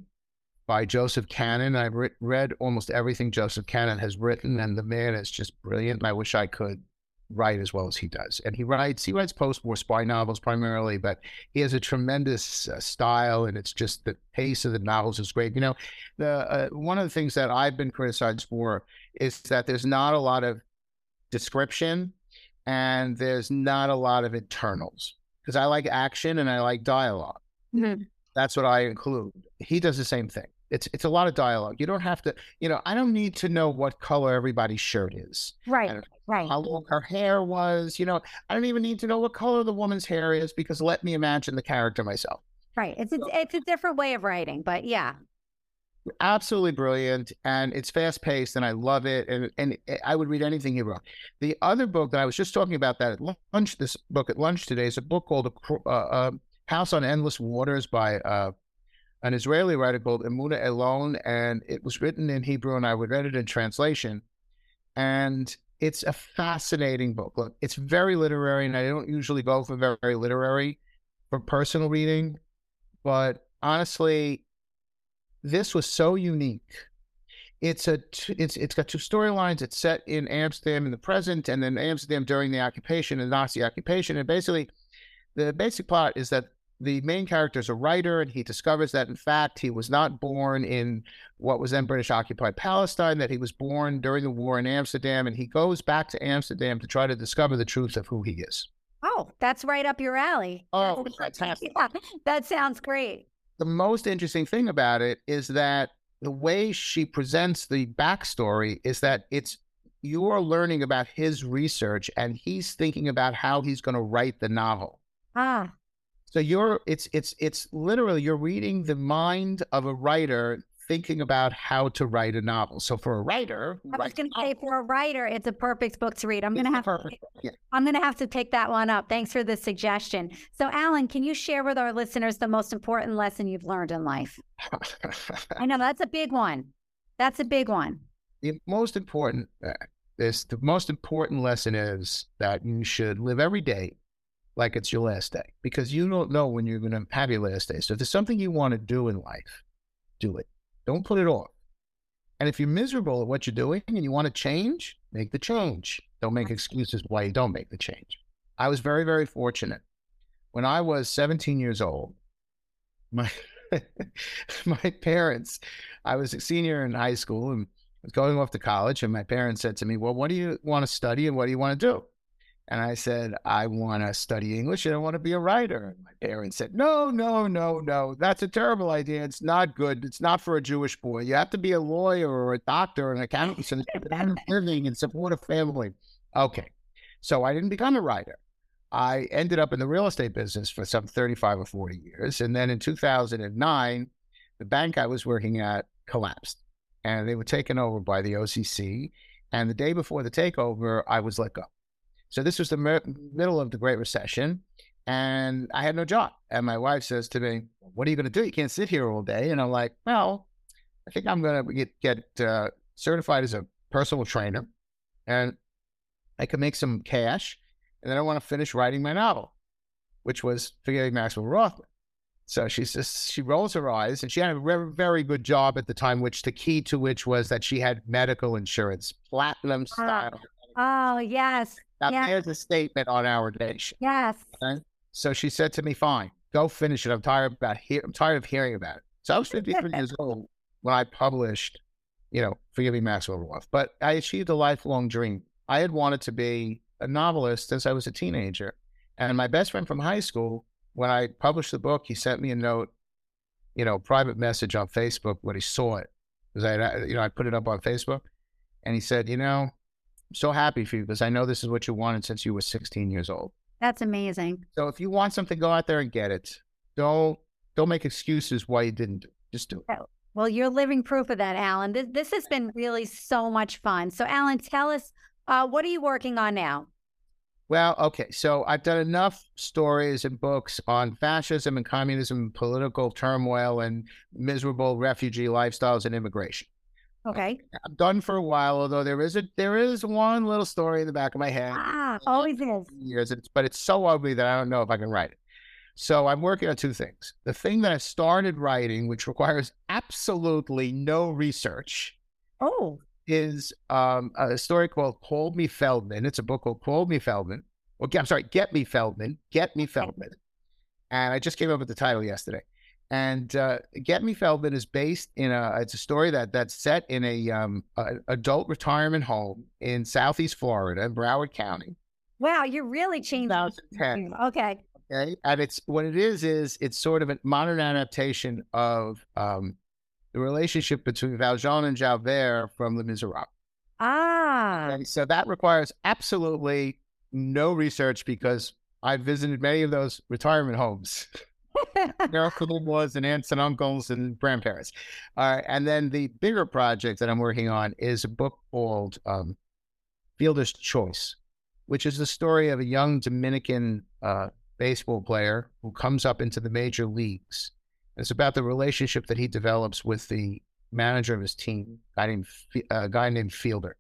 by Joseph Kanon. I've re- read almost everything Joseph Kanon has written, and the man is just brilliant. And I wish I could write as well as he does. And he writes he writes post-war spy novels primarily, but he has a tremendous uh, style, and it's just the pace of the novels is great. You know, the uh, one of the things that I've been criticized for is that there's not a lot of description, and there's not a lot of internals because I like action and I like dialog mm-hmm. That's what I include. He does the same thing. It's it's a lot of dialogue. You don't have to, you know, I don't need to know what color everybody's shirt is. Right. Right. How long her hair was, you know, I don't even need to know what color the woman's hair is because let me imagine the character myself. Right. It's a, it's a different way of writing, but yeah. Absolutely brilliant, and it's fast paced, and I love it. And and I would read anything he wrote. The other book that I was just talking about that at lunch, this book at lunch today is a book called uh, uh, "House on Endless Waters" by uh, an Israeli writer called Emuna Elon, and it was written in Hebrew, and I would read it in translation. And it's a fascinating book. Look, it's very literary, and I don't usually go for very, very literary for personal reading, but honestly, this was so unique. It's a t- it's it's got two storylines. It's set in Amsterdam in the present, and then Amsterdam during the occupation, the Nazi occupation. And basically, the basic plot is that the main character is a writer, and he discovers that in fact he was not born in what was then British occupied Palestine, that he was born during the war in Amsterdam, and he goes back to Amsterdam to try to discover the truth of who he is. Oh, that's right up your alley. Oh, fantastic. Yeah, that sounds great. The most interesting thing about it is that the way she presents the backstory is that it's you're learning about his research and he's thinking about how he's going to write the novel. Ah, So you're it's it's it's literally you're reading the mind of a writer thinking about how to write a novel. So for a writer, I was going to say for a writer, it's a perfect book to read. I'm going to have to yeah. I'm going to have to take that one up. Thanks for the suggestion. So, Alan, can you share with our listeners the most important lesson you've learned in life? I know that's a big one. That's a big one. the most important uh, this the most important lesson is that you should live every day like it's your last day because you don't know when you're going to have your last day. So if there's something you want to do in life, do it. Don't put it off. And if you're miserable at what you're doing and you want to change, make the change. Don't make excuses why you don't make the change. I was very, very fortunate. When I was 17 years old, my my parents, I was a senior in high school and was going off to college, and my parents said to me, Well, what do you want to study and what do you want to do? And I said, I want to study English and I want to be a writer. And my parents said, No, no, no, no. That's a terrible idea. It's not good. It's not for a Jewish boy. You have to be a lawyer or a doctor or an accountant can earn a living and support a family. Okay. So I didn't become a writer. I ended up in the real estate business for some 35 or 40 years. And then in 2009, the bank I was working at collapsed and they were taken over by the OCC. And the day before the takeover, I was let go. So this was the mi- middle of the Great Recession, and I had no job. And my wife says to me, "What are you going to do? You can't sit here all day." And I'm like, "Well, I think I'm going to get get uh, certified as a personal trainer, and I can make some cash, and then I want to finish writing my novel, which was Forgetting Maximo Rothman." So she says she rolls her eyes, and she had a very, very good job at the time, which the key to which was that she had medical insurance, platinum style. Oh, yes. Now Yeah. there's a statement on our nation. Yes. So she said to me, "Fine, go finish it. I'm tired about hear- I'm tired of hearing about it." So I was 53 years old when I published, you know, forgive Forgiving Maximo Roth. But I achieved a lifelong dream. I had wanted to be a novelist since I was a teenager, and my best friend from high school, when I published the book, he sent me a note, you know, private message on Facebook when he saw it, because I, you know, I put it up on Facebook, and he said, "You know, so happy for you because I know this is what you wanted since you were 16 years old." That's amazing. So if you want something, go out there and get it. Don't don't make excuses why you didn't. Just do it. Well, you're living proof of that, Alan. This, this has been really so much fun. So, Alan, tell us, uh, what are you working on now? Well, okay. So I've done enough stories and books on fascism and communism, political turmoil, and miserable refugee lifestyles and immigration. Okay. I'm done for a while, although there is a there is one little story in the back of my head. Ah, always is. years, but it's so ugly that I don't know if I can write it. So I'm working on two things. The thing that I started writing, which requires absolutely no research, Oh, is um, a story called Call Me Feldman. It's a book called Call Me Feldman. Well, I'm sorry, Get Me Feldman. Get Me Feldman. And I just came up with the title yesterday. And uh, Get Me Feldman is based in a. It's a story that that's set in a, um, a adult retirement home in Southeast Florida, in Broward County, wow, you're really changing. 2010. Okay. Okay, and it's what it is is it's sort of a modern adaptation of um, the relationship between Valjean and Javert from Les Miserables. Ah, And so that requires absolutely no research because I've visited many of those retirement homes. there are was and aunts and uncles and grandparents. All right. And then the bigger project that I'm working on is a book called um, Fielder's Choice, which is the story of a young Dominican uh, baseball player who comes up into the major leagues. It's about the relationship that he develops with the manager of his team, a guy named, a guy named Fielder,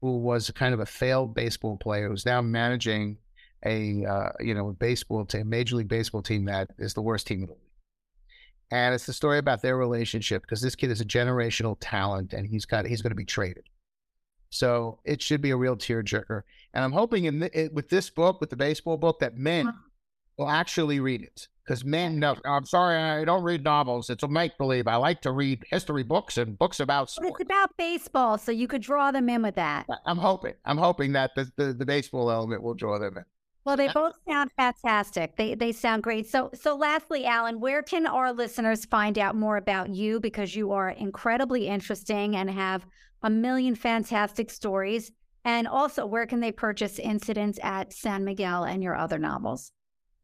who was kind of a failed baseball player who's now managing a uh, you know a baseball team, major league baseball team that is the worst team in the league. And it's the story about their relationship because this kid is a generational talent and he's got he's going to be traded. So it should be a real tearjerker. And I'm hoping in the, it, with this book, with the baseball book, that men uh-huh. will actually read it because men know. I'm sorry, I don't read novels. It's a make believe. I like to read history books and books about sports. It's about baseball, so you could draw them in with that. I'm hoping. I'm hoping that the, the, the baseball element will draw them in. Well, they both sound fantastic. They they sound great. So so lastly, Alan, where can our listeners find out more about you because you are incredibly interesting and have a million fantastic stories. And also, where can they purchase Incidents at San Miguel and your other novels?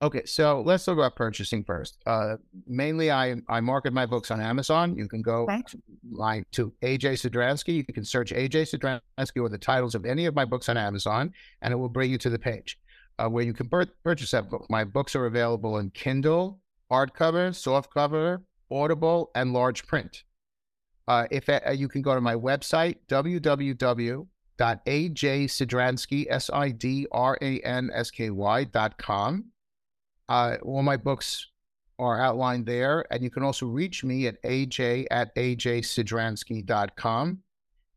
Okay, so let's talk about purchasing first. Uh, mainly, I I market my books on Amazon. You can go okay. like to AJ Sidransky. You can search AJ Sidransky or the titles of any of my books on Amazon, and it will bring you to the page uh, where you can pur- purchase that book. My books are available in Kindle, hardcover, softcover, Audible, and large print. Uh, if uh, you can go to my website www.ajsidransky dot com uh, all my books are outlined there. And you can also reach me at aj at ajsidransky.com.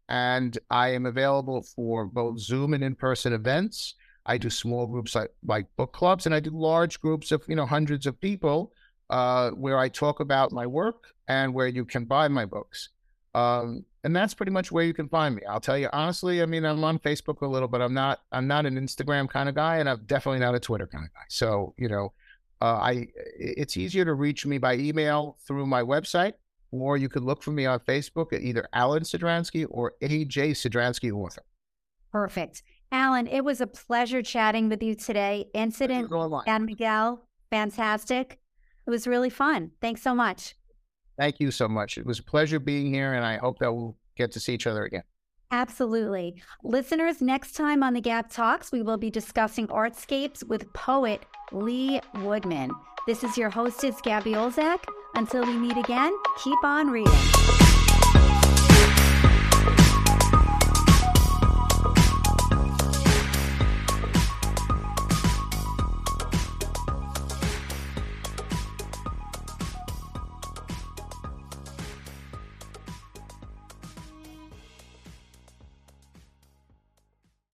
And I am available for both Zoom and in person events. I do small groups like, like book clubs, and I do large groups of you know hundreds of people uh, where I talk about my work and where you can buy my books. Um, and that's pretty much where you can find me. I'll tell you honestly. I mean, I'm on Facebook a little, but I'm not. I'm not an Instagram kind of guy, and I'm definitely not a Twitter kind of guy. So you know, uh, I it's easier to reach me by email through my website, or you could look for me on Facebook at either Alan Sidransky or AJ Sidransky author. Perfect. Alan, it was a pleasure chatting with you today. Incident and Miguel, fantastic. It was really fun. Thanks so much. Thank you so much. It was a pleasure being here, and I hope that we'll get to see each other again. Absolutely. Listeners, next time on the Gab Talks, we will be discussing artscapes with poet Lee Woodman. This is your hostess, Gabby Olzak. Until we meet again, keep on reading.